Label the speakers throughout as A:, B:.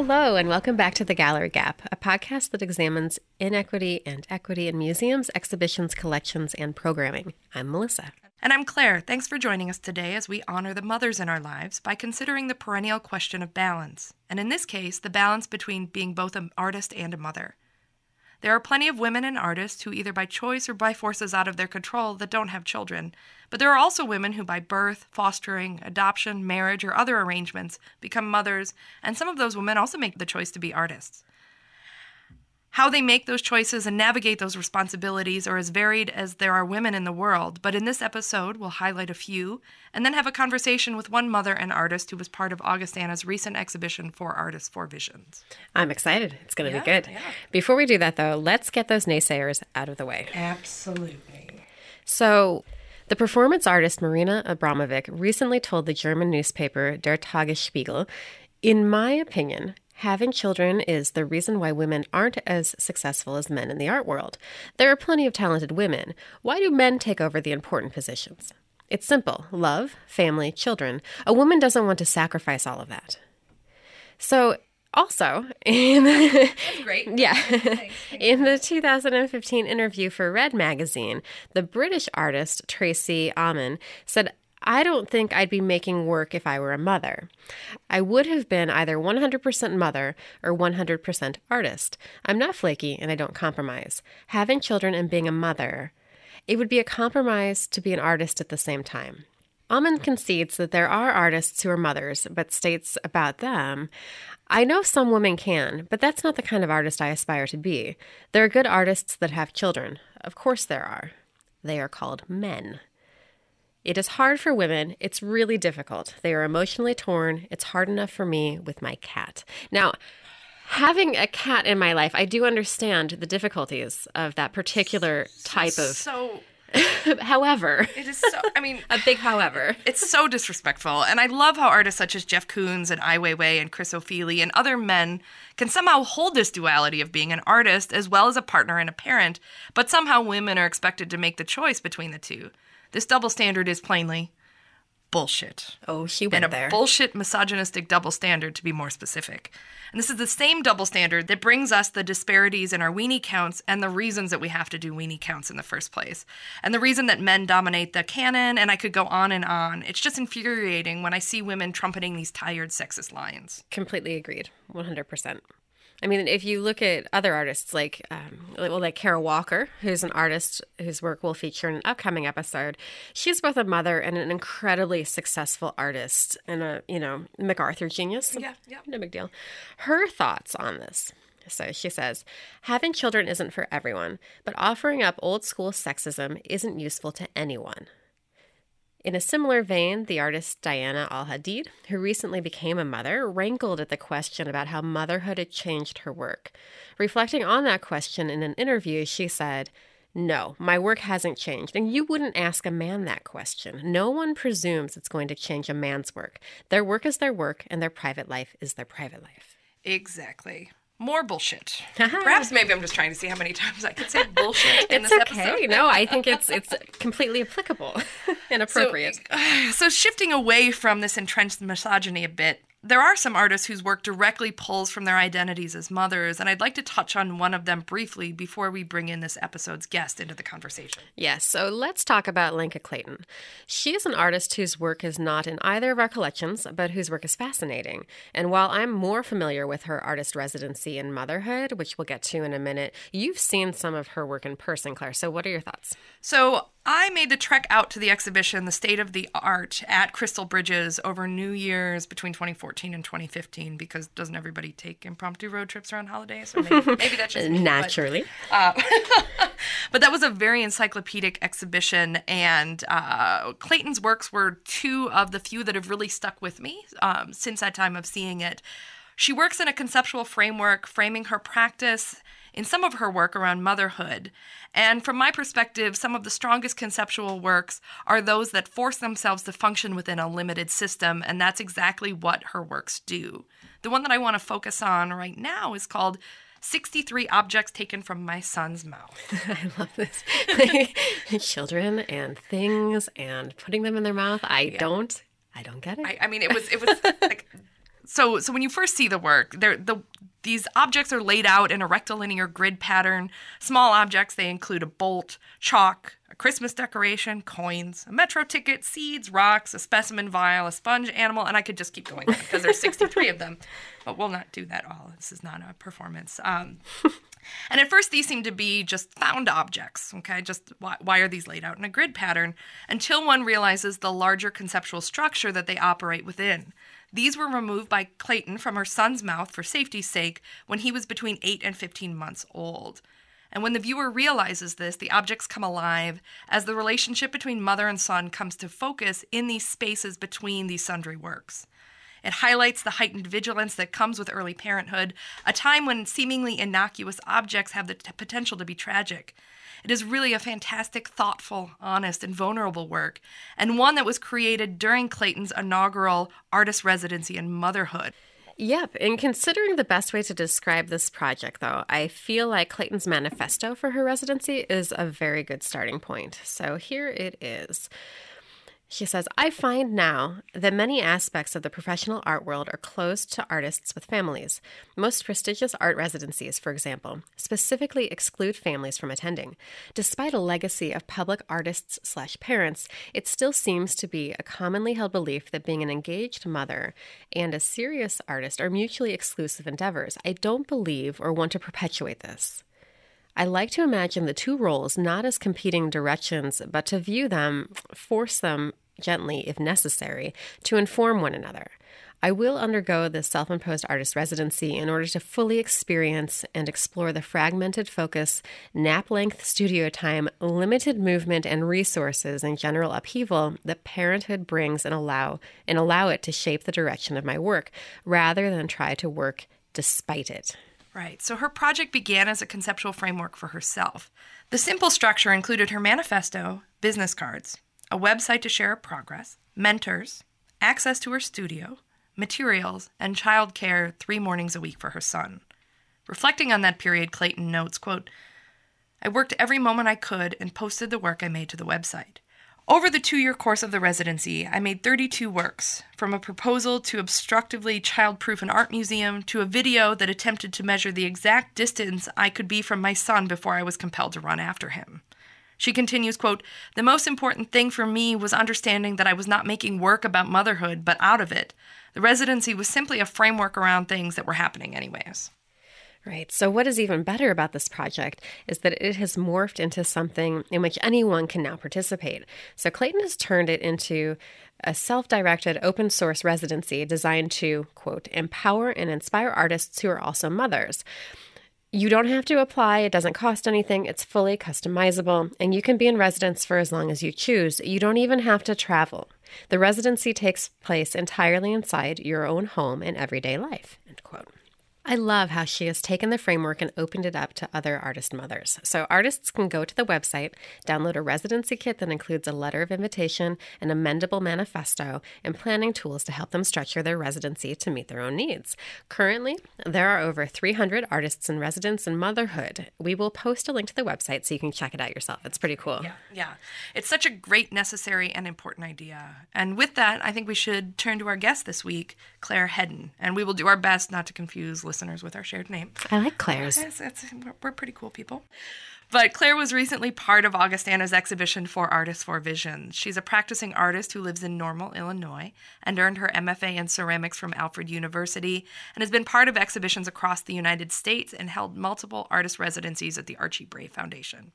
A: Hello, and welcome back to The Gallery Gap, a podcast that examines inequity and equity in museums, exhibitions, collections, and programming. I'm Melissa.
B: And I'm Claire. Thanks for joining us today as we honor the mothers in our lives by considering the perennial question of balance, and in this case, the balance between being both an artist and a mother. There are plenty of women and artists who, either by choice or by forces out of their control, that don't have children. But there are also women who, by birth, fostering, adoption, marriage, or other arrangements, become mothers, and some of those women also make the choice to be artists. How they make those choices and navigate those responsibilities are as varied as there are women in the world, but in this episode, we'll highlight a few and then have a conversation with one mother and artist who was part of Augustana's recent exhibition for Artists for Visions.
A: I'm excited. It's going to
B: Yeah,
A: be good.
B: yeah.
A: Before we do that, though, let's get those naysayers out of the way.
B: Absolutely.
A: So, the performance artist Marina Abramovic recently told the German newspaper Der Tagesspiegel, in my opinion, having children is the reason why women aren't as successful as men in the art world. There are plenty of talented women. Why do men take over the important positions? It's simple love, family, children. A woman doesn't want to sacrifice all of that. So, also, in
B: Great.
A: yeah. In the 2015 interview for Red Magazine, the British artist Tracey Emin said, I don't think I'd be making work if I were a mother. I would have been either 100% mother or 100% artist. I'm not flaky and I don't compromise. Having children and being a mother, it would be a compromise to be an artist at the same time. Emin concedes that there are artists who are mothers, but states about them, I know some women can, but that's not the kind of artist I aspire to be. There are good artists that have children. Of course there are. They are called men. It is hard for women. It's really difficult. They are emotionally torn. It's hard enough for me with my cat. Now, having a cat in my life, I do understand the difficulties of that particular type of.
B: So,
A: However,
B: it is so, I mean,
A: a big however.
B: It's so disrespectful. And I love how artists such as Jeff Koons and Ai Weiwei and Chris Ofili and other men can somehow hold this duality of being an artist as well as a partner and a parent, but somehow women are expected to make the choice between the two. This double standard is plainly bullshit.
A: Oh, she
B: And a
A: there.
B: bullshit misogynistic double standard, to be more specific. And this is the same double standard that brings us the disparities in our weenie counts and the reasons that we have to do weenie counts in the first place. And the reason that men dominate the canon, and I could go on and on. It's just infuriating when I see women trumpeting these tired sexist lines.
A: Completely agreed. 100%. I mean, if you look at other artists like, um, well, like Kara Walker, who's an artist whose work we'll feature in an upcoming episode, she's both a mother and an incredibly successful artist and a, you know, MacArthur genius.
B: Yeah, yeah.
A: No big deal. Her thoughts on this. So she says, having children isn't for everyone, but offering up old school sexism isn't useful to anyone. In a similar vein, the artist Diana Al Hadid, who recently became a mother, rankled at the question about how motherhood had changed her work. Reflecting on that question in an interview, she said, No, my work hasn't changed, and you wouldn't ask a man that question. No one presumes it's going to change a man's work. Their work is their work, and their private life is their private life.
B: Exactly. More bullshit. Uh-huh. Perhaps maybe I'm just trying to see how many times I can say bullshit in
A: It's
B: this
A: okay.
B: episode.
A: No, I think it's it's completely applicable and appropriate.
B: So, so shifting away from this entrenched misogyny a bit, there are some artists whose work directly pulls from their identities as mothers, and I'd like to touch on one of them briefly before we bring in this episode's guest into the conversation.
A: Yes, so let's talk about Lenka Clayton. She is an artist whose work is not in either of our collections, but whose work is fascinating. And while I'm more familiar with her artist residency in motherhood, which we'll get to in a minute, you've seen some of her work in person, Claire. So what are your thoughts?
B: So I made the trek out to the exhibition, The State of the Art, at Crystal Bridges over New Year's between 2014 and 2015, because doesn't everybody take impromptu road trips around holidays? Or maybe, maybe that's just me, but-
A: Naturally.
B: but that was a very encyclopedic exhibition, and uh, Clayton's works were two of the few that have really stuck with me um, since that time of seeing it. She works in a conceptual framework, framing her practice in some of her work around motherhood. And from my perspective, some of the strongest conceptual works are those that force themselves to function within a limited system, and that's exactly what her works do. The one that I want to focus on right now is called 63 Objects Taken from My Son's Mouth.
A: I love this. Children and things and putting them in their mouth. I don't I don't get it.
B: I, I mean, it was it was like so so when you first see the work, they're the these objects are laid out in a rectilinear grid pattern. Small objects they include a bolt, chalk, a Christmas decoration, coins, a metro ticket, seeds, rocks, a specimen vial, a sponge animal, and I could just keep going because there's 63 of them. But we'll not do that all. This is not a performance. Um, and at first, these seem to be just found objects, okay? Just why, why, are these laid out in a grid pattern? Until one realizes the larger conceptual structure that they operate within. These were removed by Clayton from her son's mouth for safety's sake when he was between 8 and 15 months old. And when the viewer realizes this, the objects come alive as the relationship between mother and son comes to focus in these spaces between these sundry works. It highlights the heightened vigilance that comes with early parenthood, a time when seemingly innocuous objects have the t- potential to be tragic. It is really a fantastic, thoughtful, honest, and vulnerable work, and one that was created during Clayton's inaugural artist residency in motherhood.
A: Yep. In considering the best way to describe this project, though, I feel like Clayton's manifesto for her residency is a very good starting point. So here it is. She says, I find now that many aspects of the professional art world are closed to artists with families. Most prestigious art residencies, for example, specifically exclude families from attending. Despite a legacy of public artists slash parents, it still seems to be a commonly held belief that being an engaged mother and a serious artist are mutually exclusive endeavors. I don't believe or want to perpetuate this. I like to imagine the two roles not as competing directions, but to view them, force them gently if necessary, to inform one another. I will undergo this self imposed artist residency in order to fully experience and explore the fragmented focus, nap length studio time, limited movement and resources, and general upheaval that parenthood brings and allow and allow it to shape the direction of my work rather than try to work despite it.
B: Right. So her project began as a conceptual framework for herself. The simple structure included her manifesto, business cards, a website to share her progress, mentors, access to her studio, materials, and childcare three mornings a week for her son. Reflecting on that period, Clayton notes, quote, I worked every moment I could and posted the work I made to the website. Over the two year course of the residency, I made 32 works, from a proposal to obstructively childproof an art museum to a video that attempted to measure the exact distance I could be from my son before I was compelled to run after him. She continues, quote, The most important thing for me was understanding that I was not making work about motherhood, but out of it. The residency was simply a framework around things that were happening anyways.
A: Right. So, what is even better about this project is that it has morphed into something in which anyone can now participate. So, Clayton has turned it into a self directed open source residency designed to, quote, empower and inspire artists who are also mothers. You don't have to apply, it doesn't cost anything, it's fully customizable, and you can be in residence for as long as you choose. You don't even have to travel. The residency takes place entirely inside your own home and everyday life. End quote. I love how she has taken the framework and opened it up to other artist mothers. So artists can go to the website, download a residency kit that includes a letter of invitation, an amendable manifesto, and planning tools to help them structure their residency to meet their own needs. Currently, there are over 300 artists in residence in motherhood. We will post a link to the website so you can check it out yourself. It's pretty cool.
B: Yeah, yeah. It's such a great, necessary, and important idea. And with that, I think we should turn to our guest this week, Claire Hedden, and we will do our best not to confuse listeners listeners with our shared name.
A: I like Claire's.
B: It's, it's, we're pretty cool people. But Claire was recently part of Augustana's exhibition for Artists for Visions. She's a practicing artist who lives in Normal, Illinois, and earned her MFA in ceramics from Alfred University, and has been part of exhibitions across the United States and held multiple artist residencies at the Archie Bray Foundation.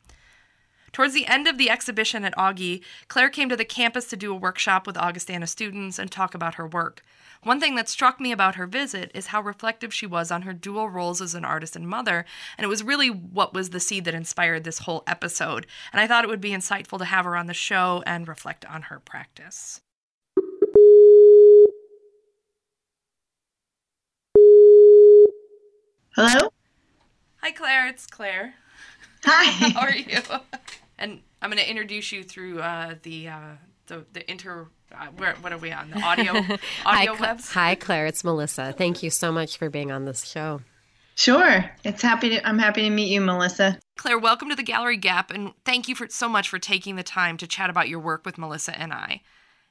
B: Towards the end of the exhibition at Augie, Claire came to the campus to do a workshop with Augustana students and talk about her work. One thing that struck me about her visit is how reflective she was on her dual roles as an artist and mother, and it was really what was the seed that inspired this whole episode. And I thought it would be insightful to have her on the show and reflect on her practice.
C: Hello?
B: Hi, Claire. It's Claire.
C: Hi.
B: How are you? And I'm going to introduce you through uh, the uh, the the inter uh, where, what are we on the audio audio
A: hi,
B: webs?
A: Hi, Claire. It's Melissa. Thank you so much for being on this show.
C: Sure. It's happy to I'm happy to meet you, Melissa.
B: Claire, welcome to the Gallery Gap and thank you for so much for taking the time to chat about your work with Melissa and I.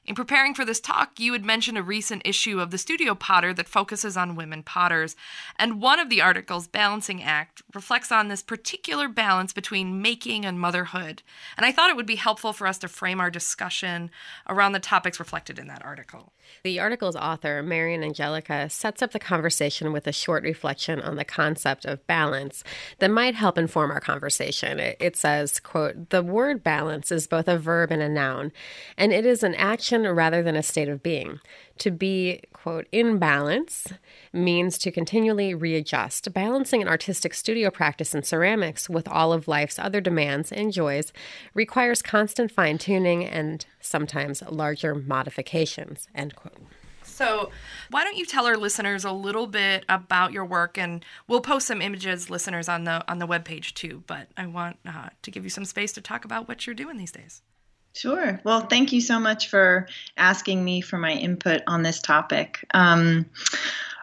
B: In preparing for this talk, you had mentioned a recent issue of the Studio Potter that focuses on women potters, and one of the articles, Balancing Act, reflects on this particular balance between making and motherhood. And I thought it would be helpful for us to frame our discussion around the topics reflected in that article.
A: The article's author, Marian Angelica, sets up the conversation with a short reflection on the concept of balance that might help inform our conversation. It says, quote, "The word balance is both a verb and a noun, and it is an action rather than a state of being. To be, quote, in balance means to continually readjust. Balancing an artistic studio practice in ceramics with all of life's other demands and joys requires constant fine tuning and sometimes larger modifications, end quote.
B: So, why don't you tell our listeners a little bit about your work, and we'll post some images, listeners, on the on the webpage too. But I want uh, to give you some space to talk about what you're doing these days.
C: Sure. Well, thank you so much for asking me for my input on this topic. Um,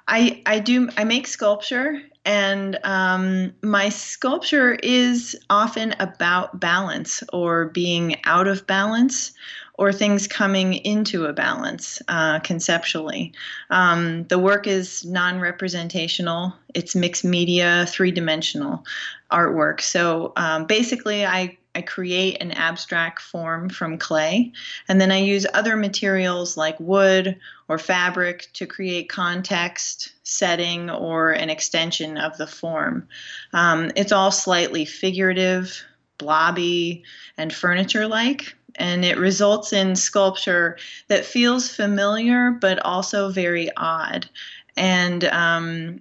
C: I I do I make sculpture, and um, my sculpture is often about balance or being out of balance or things coming into a balance uh, conceptually. Um, the work is non representational, it's mixed media, three dimensional artwork. So um, basically, I I create an abstract form from clay, and then I use other materials like wood or fabric to create context, setting, or an extension of the form. Um, it's all slightly figurative, blobby, and furniture like, and it results in sculpture that feels familiar but also very odd. And um,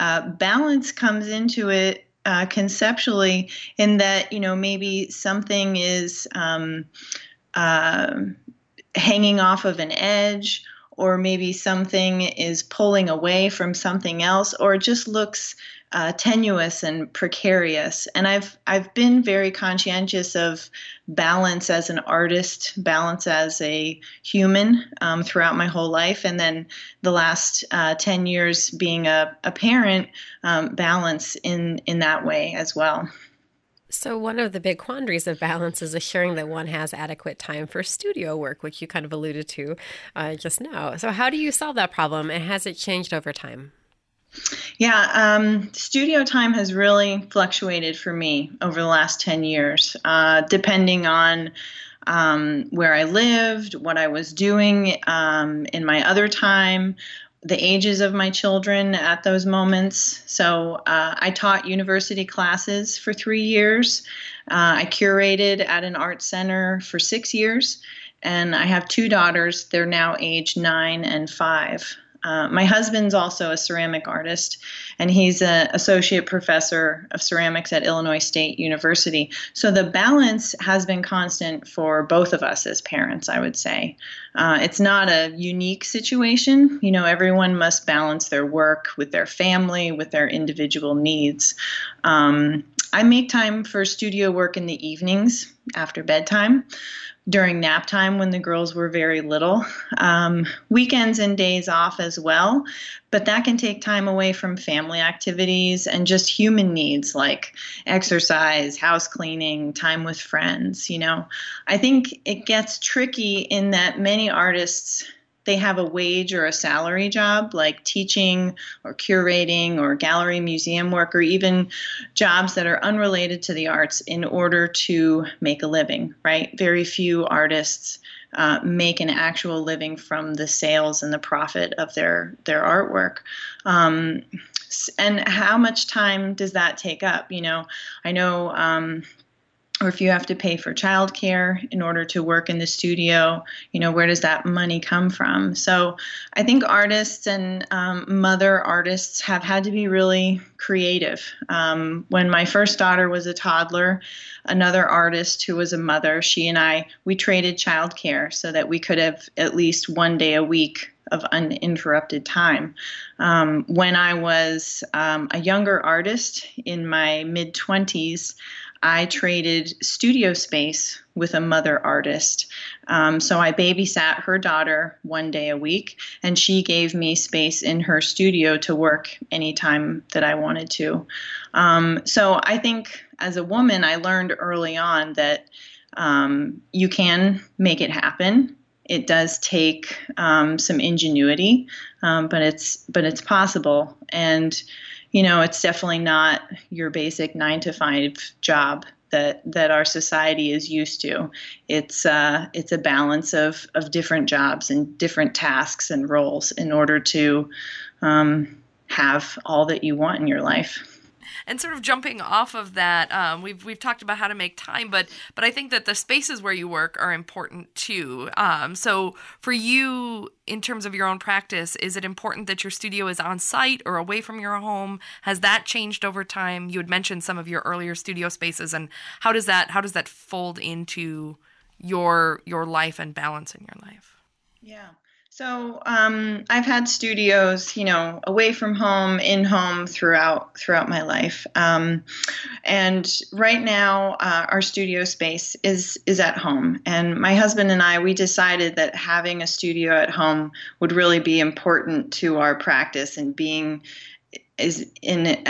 C: uh, balance comes into it uh, conceptually in that you know maybe something is um, uh, hanging off of an edge or maybe something is pulling away from something else or just looks uh, tenuous and precarious. And I've I've been very conscientious of balance as an artist, balance as a human um, throughout my whole life, and then the last uh, ten years being a, a parent, um, balance in in that way as well.
A: So, one of the big quandaries of balance is assuring that one has adequate time for studio work, which you kind of alluded to uh, just now. So, how do you solve that problem, and has it changed over time?
C: Yeah, um, studio time has really fluctuated for me over the last 10 years, uh, depending on um, where I lived, what I was doing um, in my other time, the ages of my children at those moments. So uh, I taught university classes for three years. Uh, I curated at an art center for six years. And I have two daughters. They're now age nine and five. Uh, my husband's also a ceramic artist, and he's an associate professor of ceramics at Illinois State University. So the balance has been constant for both of us as parents, I would say. Uh, it's not a unique situation. You know, everyone must balance their work with their family, with their individual needs. Um, I make time for studio work in the evenings after bedtime during nap time when the girls were very little, um, weekends and days off as well. But that can take time away from family activities and just human needs like exercise, house cleaning, time with friends. You know, I think it gets tricky in that many artists they have a wage or a salary job like teaching or curating or gallery museum work or even jobs that are unrelated to the arts in order to make a living right? Very few artists uh, make an actual living from the sales and the profit of their their artwork. Um, and how much time does that take up? You know i know um, or if you have to pay for childcare in order to work in the studio, you know, where does that money come from? So I think artists and um, mother artists have had to be really creative. Um, when my first daughter was a toddler, another artist who was a mother, she and I, we traded childcare so that we could have at least one day a week of uninterrupted time. Um, when I was um, a younger artist in my mid 20s, I traded studio space with a mother artist. Um, so I babysat her daughter one day a week, and she gave me space in her studio to work anytime that I wanted to. Um, so I think as a woman, I learned early on that um, you can make it happen it does take um, some ingenuity, um, but it's but it's possible. And you know, it's definitely not your basic nine to five job that that our society is used to. It's uh, it's a balance of of different jobs and different tasks and roles in order to um, have all that you want in your life
B: and sort of jumping off of that, um, we've we've talked about how to make time, but but I think that the spaces where you work are important too. Um, so for you, in terms of your own practice, is it important that your studio is on site or away from your home? Has that changed over time? You had mentioned some of your earlier studio spaces, and how does that how does that fold into your your life and balance in your life?
C: Yeah. So um, I've had studios, you know, away from home, in home throughout throughout my life, um, and right now uh, our studio space is is at home. And my husband and I, we decided that having a studio at home would really be important to our practice and being is in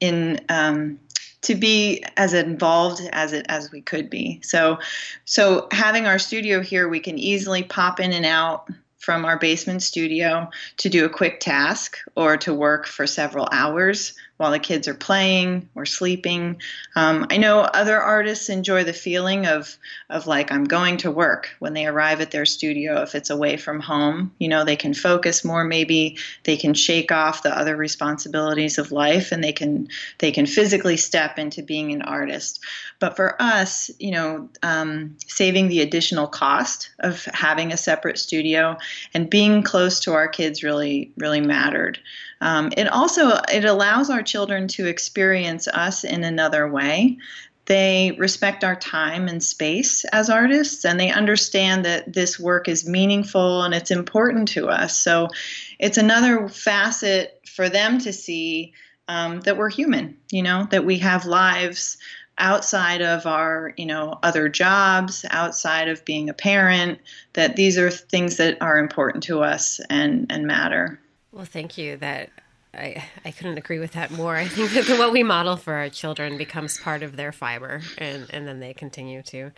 C: in um, to be as involved as it as we could be. So so having our studio here, we can easily pop in and out from our basement studio to do a quick task or to work for several hours while the kids are playing or sleeping. Um, I know other artists enjoy the feeling of of like I'm going to work when they arrive at their studio. If it's away from home, you know they can focus more. Maybe they can shake off the other responsibilities of life, and they can they can physically step into being an artist. But for us, you know, um, saving the additional cost of having a separate studio and being close to our kids really really mattered. Um, it also it allows our children to experience us in another way. They respect our time and space as artists, and they understand that this work is meaningful and it's important to us. So it's another facet for them to see um, that we're human, you know, that we have lives outside of our you know other jobs outside of being a parent that these are things that are important to us and and matter
A: well, thank you. That I I couldn't agree with that more. I think that what we model for our children becomes part of their fiber, and and then they continue to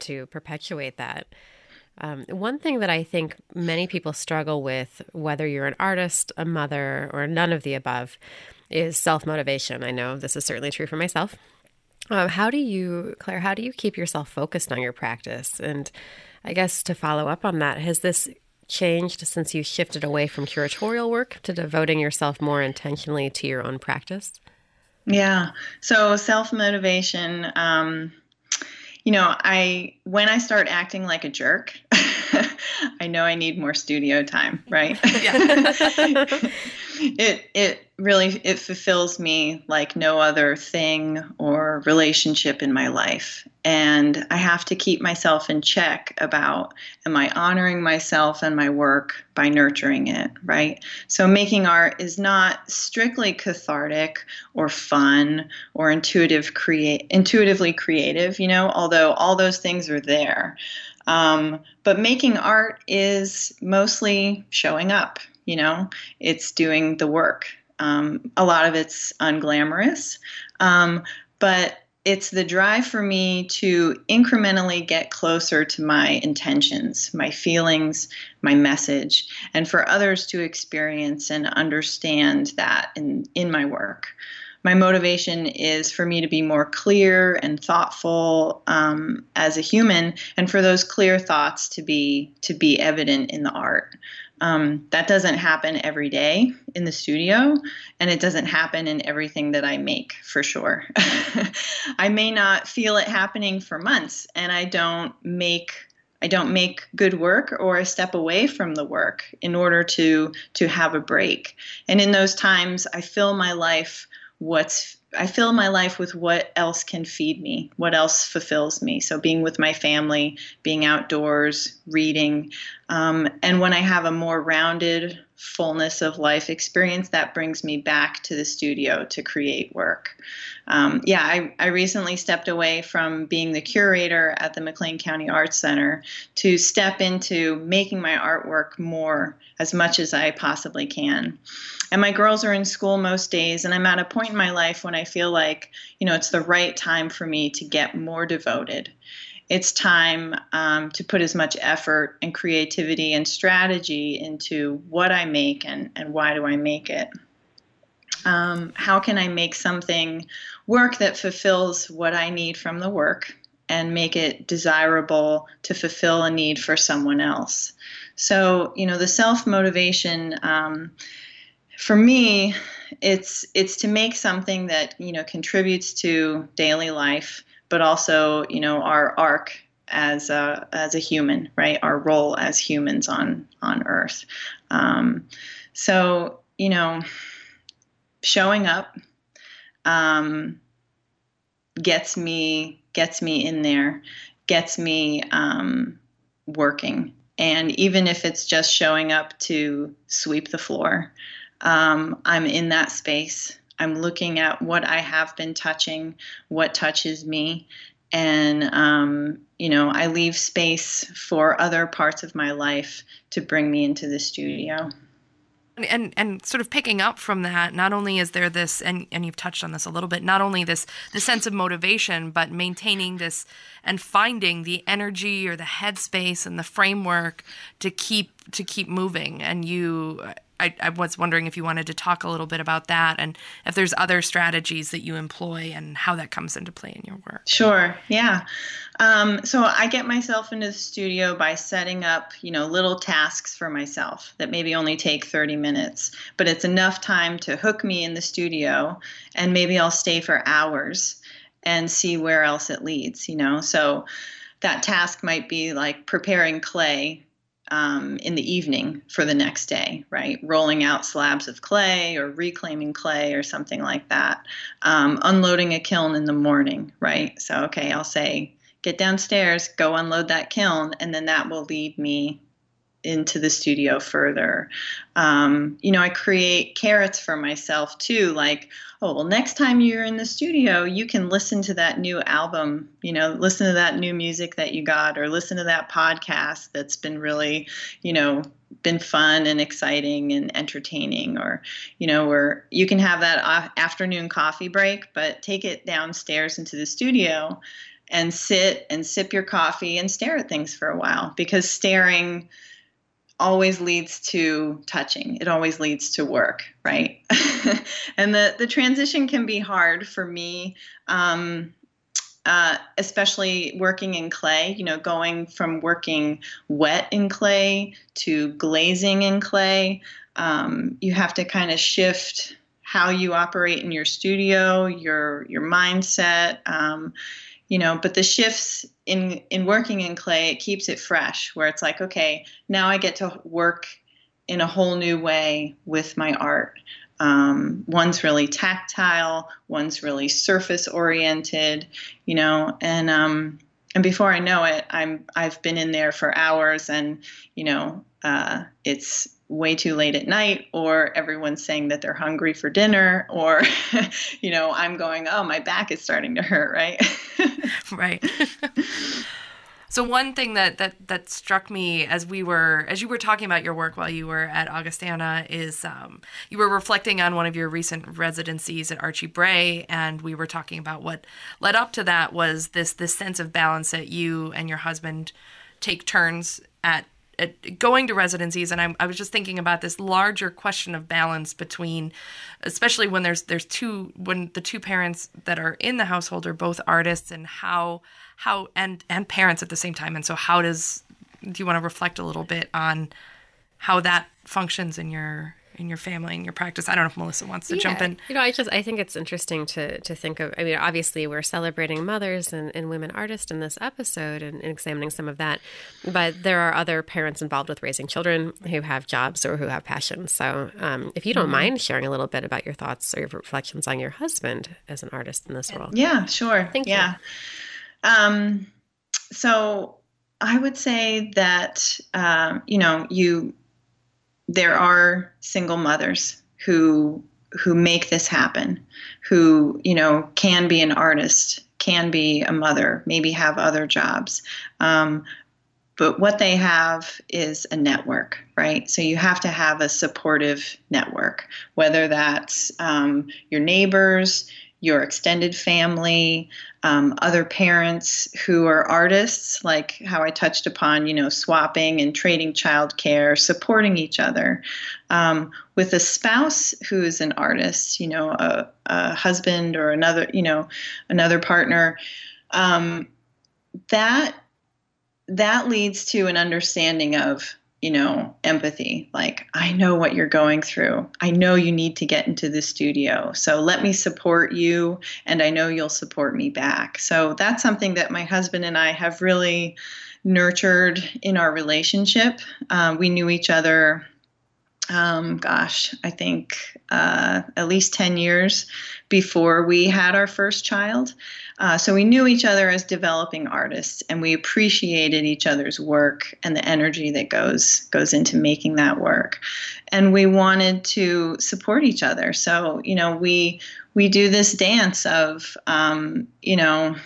A: to perpetuate that. Um, one thing that I think many people struggle with, whether you're an artist, a mother, or none of the above, is self motivation. I know this is certainly true for myself. Um, how do you, Claire, how do you keep yourself focused on your practice? And I guess to follow up on that, has this changed since you shifted away from curatorial work to devoting yourself more intentionally to your own practice?
C: Yeah. So self motivation. Um, you know, I when I start acting like a jerk, I know I need more studio time, right? it it really it fulfills me like no other thing or relationship in my life. And i have to keep myself in check about am i honoring myself and my work by nurturing it right? So making art is not strictly cathartic or fun or intuitive create intuitively creative you know although all those things are there. Um, but making art is mostly showing up you know it's doing the work um, a lot of it's unglamorous um, but it's the drive for me to incrementally get closer to my intentions, my feelings, my message, and for others to experience and understand that in, in my work. My motivation is for me to be more clear and thoughtful um, as a human, and for those clear thoughts to be to be evident in the art. Um, that doesn't happen every day in the studio, and it doesn't happen in everything that I make for sure. I may not feel it happening for months, and I don't make I don't make good work or I step away from the work in order to to have a break. And in those times, I fill my life what's I fill my life with what else can feed me, what else fulfills me. So, being with my family, being outdoors, reading. Um, and when I have a more rounded fullness of life experience, that brings me back to the studio to create work. Um, yeah, I, I recently stepped away from being the curator at the McLean County Arts Center to step into making my artwork more as much as I possibly can. And my girls are in school most days, and I'm at a point in my life when I feel like, you know, it's the right time for me to get more devoted. It's time um, to put as much effort and creativity and strategy into what I make and, and why do I make it. Um, how can I make something work that fulfills what I need from the work and make it desirable to fulfill a need for someone else? So, you know, the self motivation um, for me, it's it's to make something that you know contributes to daily life but also you know our arc as a as a human, right? Our role as humans on on Earth. Um, so you know, showing up um, gets me gets me in there, gets me um, working, and even if it's just showing up to sweep the floor, um, I'm in that space I'm looking at what I have been touching, what touches me, and um, you know, I leave space for other parts of my life to bring me into the studio.
B: And and sort of picking up from that, not only is there this, and and you've touched on this a little bit, not only this the sense of motivation, but maintaining this and finding the energy or the headspace and the framework to keep to keep moving. And you I, I, was wondering if you wanted to talk a little bit about that and if there's other strategies that you employ and how that comes into play in your work.
C: Sure. Yeah. Um, so I get myself into the studio by setting up, you know, little tasks for myself that maybe only take 30 minutes, but it's enough time to hook me in the studio and maybe I'll stay for hours and see where else it leads, you know. So that task might be like preparing clay um, in the evening for the next day, right? Rolling out slabs of clay or reclaiming clay or something like that. Um, unloading a kiln in the morning, right? So, okay, I'll say, get downstairs, go unload that kiln, and then that will lead me into the studio further. Um, you know, I create carrots for myself too, like, oh, well, next time you're in the studio, you can listen to that new album, you know, listen to that new music that you got, or listen to that podcast that's been really, you know, been fun and exciting and entertaining or you know where you can have that afternoon coffee break but take it downstairs into the studio and sit and sip your coffee and stare at things for a while because staring always leads to touching. It always leads to work, right? and the the transition can be hard for me. Um, uh, especially working in clay, you know, going from working wet in clay to glazing in clay, um, you have to kind of shift how you operate in your studio, your your mindset. Um, you know but the shifts in in working in clay it keeps it fresh where it's like okay now i get to work in a whole new way with my art. Um, one's really tactile one's really surface oriented you know and um, and before i know it i'm i've been in there for hours and you know uh, it's way too late at night or everyone's saying that they're hungry for dinner or you know i'm going oh my back is starting to hurt right?
B: Right. So one thing that that that struck me as we were as you were talking about your work while you were at augustana is um, you were reflecting on one of your recent residencies at archie bray and we were talking about what led up to that was this this sense of balance that you and your husband take turns at Uh, going to residencies and I, I, was just thinking about this larger question of balance between especially when there's there's two when the two parents that are in the household are both artists and how how and and parents at the same time. And so how does do you want to reflect a little bit on how that functions in your in your family and your practice. I don't know if Melissa wants to yeah. jump in.
A: You know, I just I think it's interesting to to think of. I mean, obviously we're celebrating mothers and, and women artists in this episode and, and, examining some of that, but there are other parents involved with raising children who have jobs or who have passions. So, um, if you don't mm-hmm. mind sharing a little bit about your thoughts or your reflections on your husband as an artist in this role,
C: yeah, sure,
A: thank
C: yeah. you. Um, so I would say that um, you know you there are single mothers who who make this happen, who you know can be an artist, can be a mother, maybe have other jobs. Um, but what they have is a network, right? So you have to have a supportive network, whether that's um, your neighbors, your extended family, um, other parents who are artists, like how I touched upon, you know, swapping and trading childcare, supporting each other. Um, with a spouse who is an artist, you know, a, a husband or another, you know, another partner, um, that that leads to an understanding of you know, empathy. Like, I know what you're going through. I know you need to get into the studio. So let me support you, and I know you'll support me back. So that's something that my husband and I have really nurtured in our relationship. Uh, we knew each other um, gosh, I think uh, at least 10 years before we had our first child. Uh, so we knew each other as developing artists, and we appreciated each other's work and the energy that goes goes into making that work. And we wanted to support each other. So you know, we we do this dance of um, you know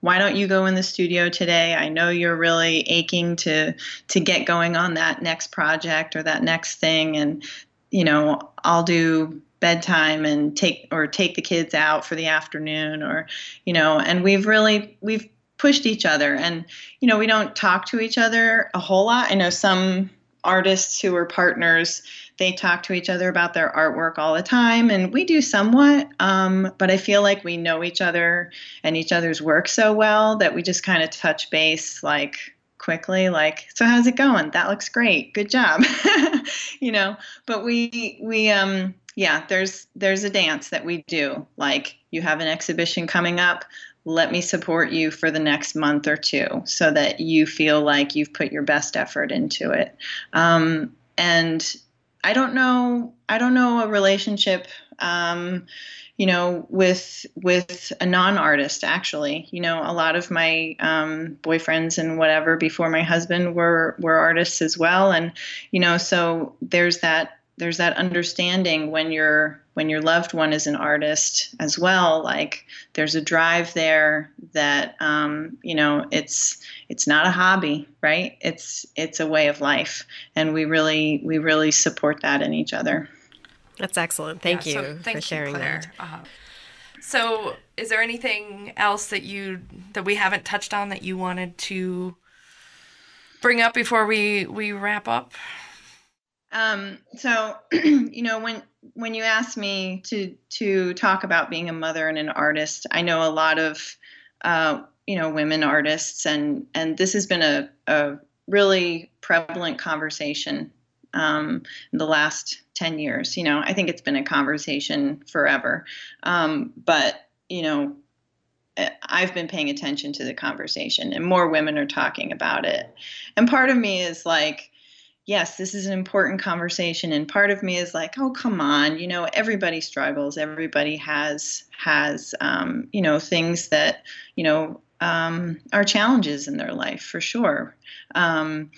C: why don't you go in the studio today i know you're really aching to to get going on that next project or that next thing and you know i'll do bedtime and take or take the kids out for the afternoon or you know and we've really we've pushed each other. And you know we don't talk to each other a whole lot. I know some artists who are partners they talk to each other about their artwork all the time, and we do somewhat. Um, but I feel like we know each other and each other's work so well that we just kind of touch base like quickly like so how's it going? That looks great. Good job. You know but we we um yeah there's there's a dance that we do like you have an exhibition coming up let me support you for the next month or two so that you feel like you've put your best effort into it um, and I don't know. I don't know a relationship, um, you know, with with a non-artist. Actually, you know, a lot of my um, boyfriends and whatever before my husband were were artists as well, and you know, so there's that there's that understanding when your when your loved one is an artist as well like there's a drive there that um, you know it's it's not a hobby right? It's it's a way of life. And we really we really support that in each other.
A: That's excellent. Thank yeah, you so thank for sharing you, that. Uh,
B: so is there anything else that you that we haven't touched on that you wanted to bring up before we we wrap up
C: um, so, you know, when when you asked me to to talk about being a mother and an artist, I know a lot of uh, you know women artists, and and this has been a, a really prevalent conversation um, in the last ten years. You know, I think it's been a conversation forever, um, but you know. I've been paying attention to the conversation, and more women are talking about it. And part of me is like, yes, this is an important conversation. And part of me is like, oh, come on, you know, everybody struggles. Everybody has has um, you know things that you know um, are challenges in their life for sure. Um,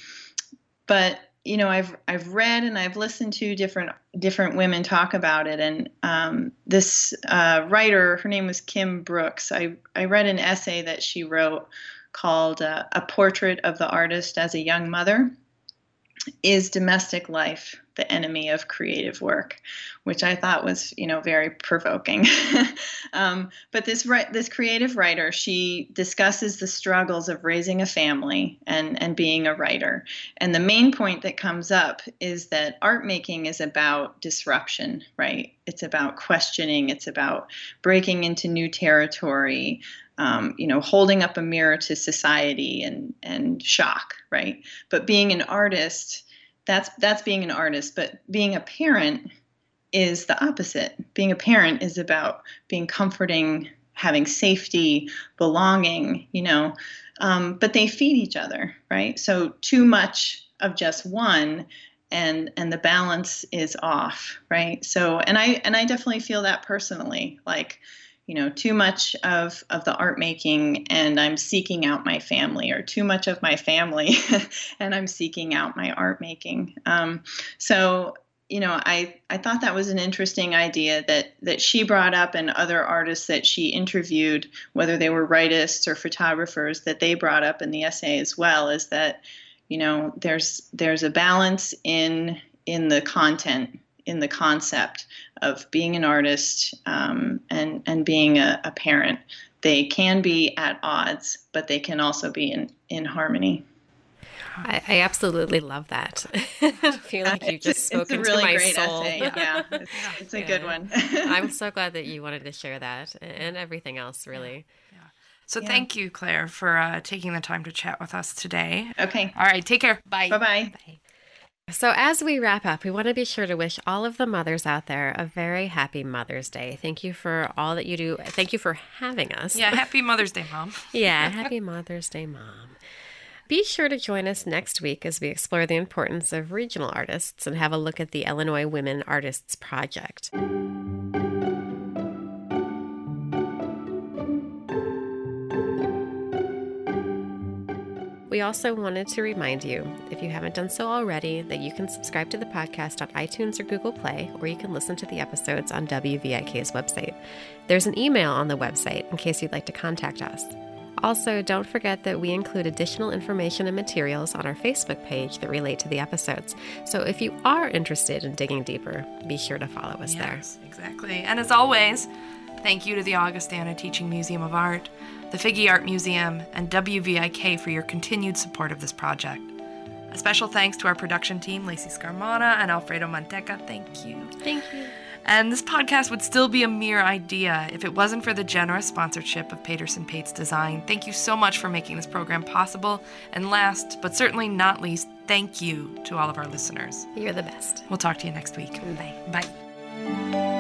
C: but you know, I've I've read and I've listened to different different women talk about it, and um, this uh, writer, her name was Kim Brooks. I I read an essay that she wrote called uh, "A Portrait of the Artist as a Young Mother," is domestic life the enemy of creative work, which I thought was, you know, very provoking. um, but this this creative writer, she discusses the struggles of raising a family and and being a writer. And the main point that comes up is that art making is about disruption, right? It's about questioning. It's about breaking into new territory. Um, you know, holding up a mirror to society and and shock, right? But being an artist that's that's being an artist but being a parent is the opposite. Being a parent is about being comforting having safety belonging you know um, but they feed each other right? So too much of just one and and the balance is off right? So and i and i definitely feel that personally. Like you know too much of of the art making and i'm seeking out my family or too much of my family and i'm seeking out my art making. Um, so you know i i thought that was an interesting idea that that she brought up and other artists that she interviewed whether they were writers or photographers that they brought up in the essay as well is that you know there's there's a balance in in the content in the concept of being an artist um, and and being a, a, parent they can be at odds, but they can also be in, in harmony.
A: I, I absolutely love that. I feel like you just spoke
C: it's a really
A: to my
C: great
A: soul.
C: essay. Yeah, it's, it's a
A: Yeah.
C: good one.
A: I'm so glad that you wanted to share that and everything else, really.
B: So
C: Yeah.
B: thank you, Claire, for uh, taking the time to chat with us today.
C: okay.
B: All right, take care. Bye.
C: Bye bye.
A: So, as we wrap up, we want to be sure to wish all of the mothers out there a very happy Mother's Day. Thank you for all that you do. Thank you for having us.
B: Yeah, happy Mother's Day, Mom.
A: Yeah, happy Mother's Day, Mom. Be sure to join us next week as we explore the importance of regional artists and have a look at the Illinois Women Artists Project. We also wanted to remind you, if you haven't done so already, that you can subscribe to the podcast on iTunes or Google Play, or you can listen to the episodes on WVIK's website. There's an email on the website in case you'd like to contact us. Also, don't forget that we include additional information and materials on our Facebook page that relate to the episodes. So if you are interested in digging deeper, be sure to follow us there.
B: Yes, exactly. And as always, thank you to the Augustana Teaching Museum of Art, the Figge Art Museum, and WVIK for your continued support of this project. A special thanks to our production team, Lacey Scarmana and Alfredo Manteca. Thank you.
A: Thank you.
B: And this podcast would still be a mere idea if it wasn't for the generous sponsorship of Paterson Pates Design. Thank you so much for making this program possible. And last, but certainly not least, thank you to all of our listeners.
A: You're the best.
B: We'll talk to you next week.
A: Bye.
B: Bye.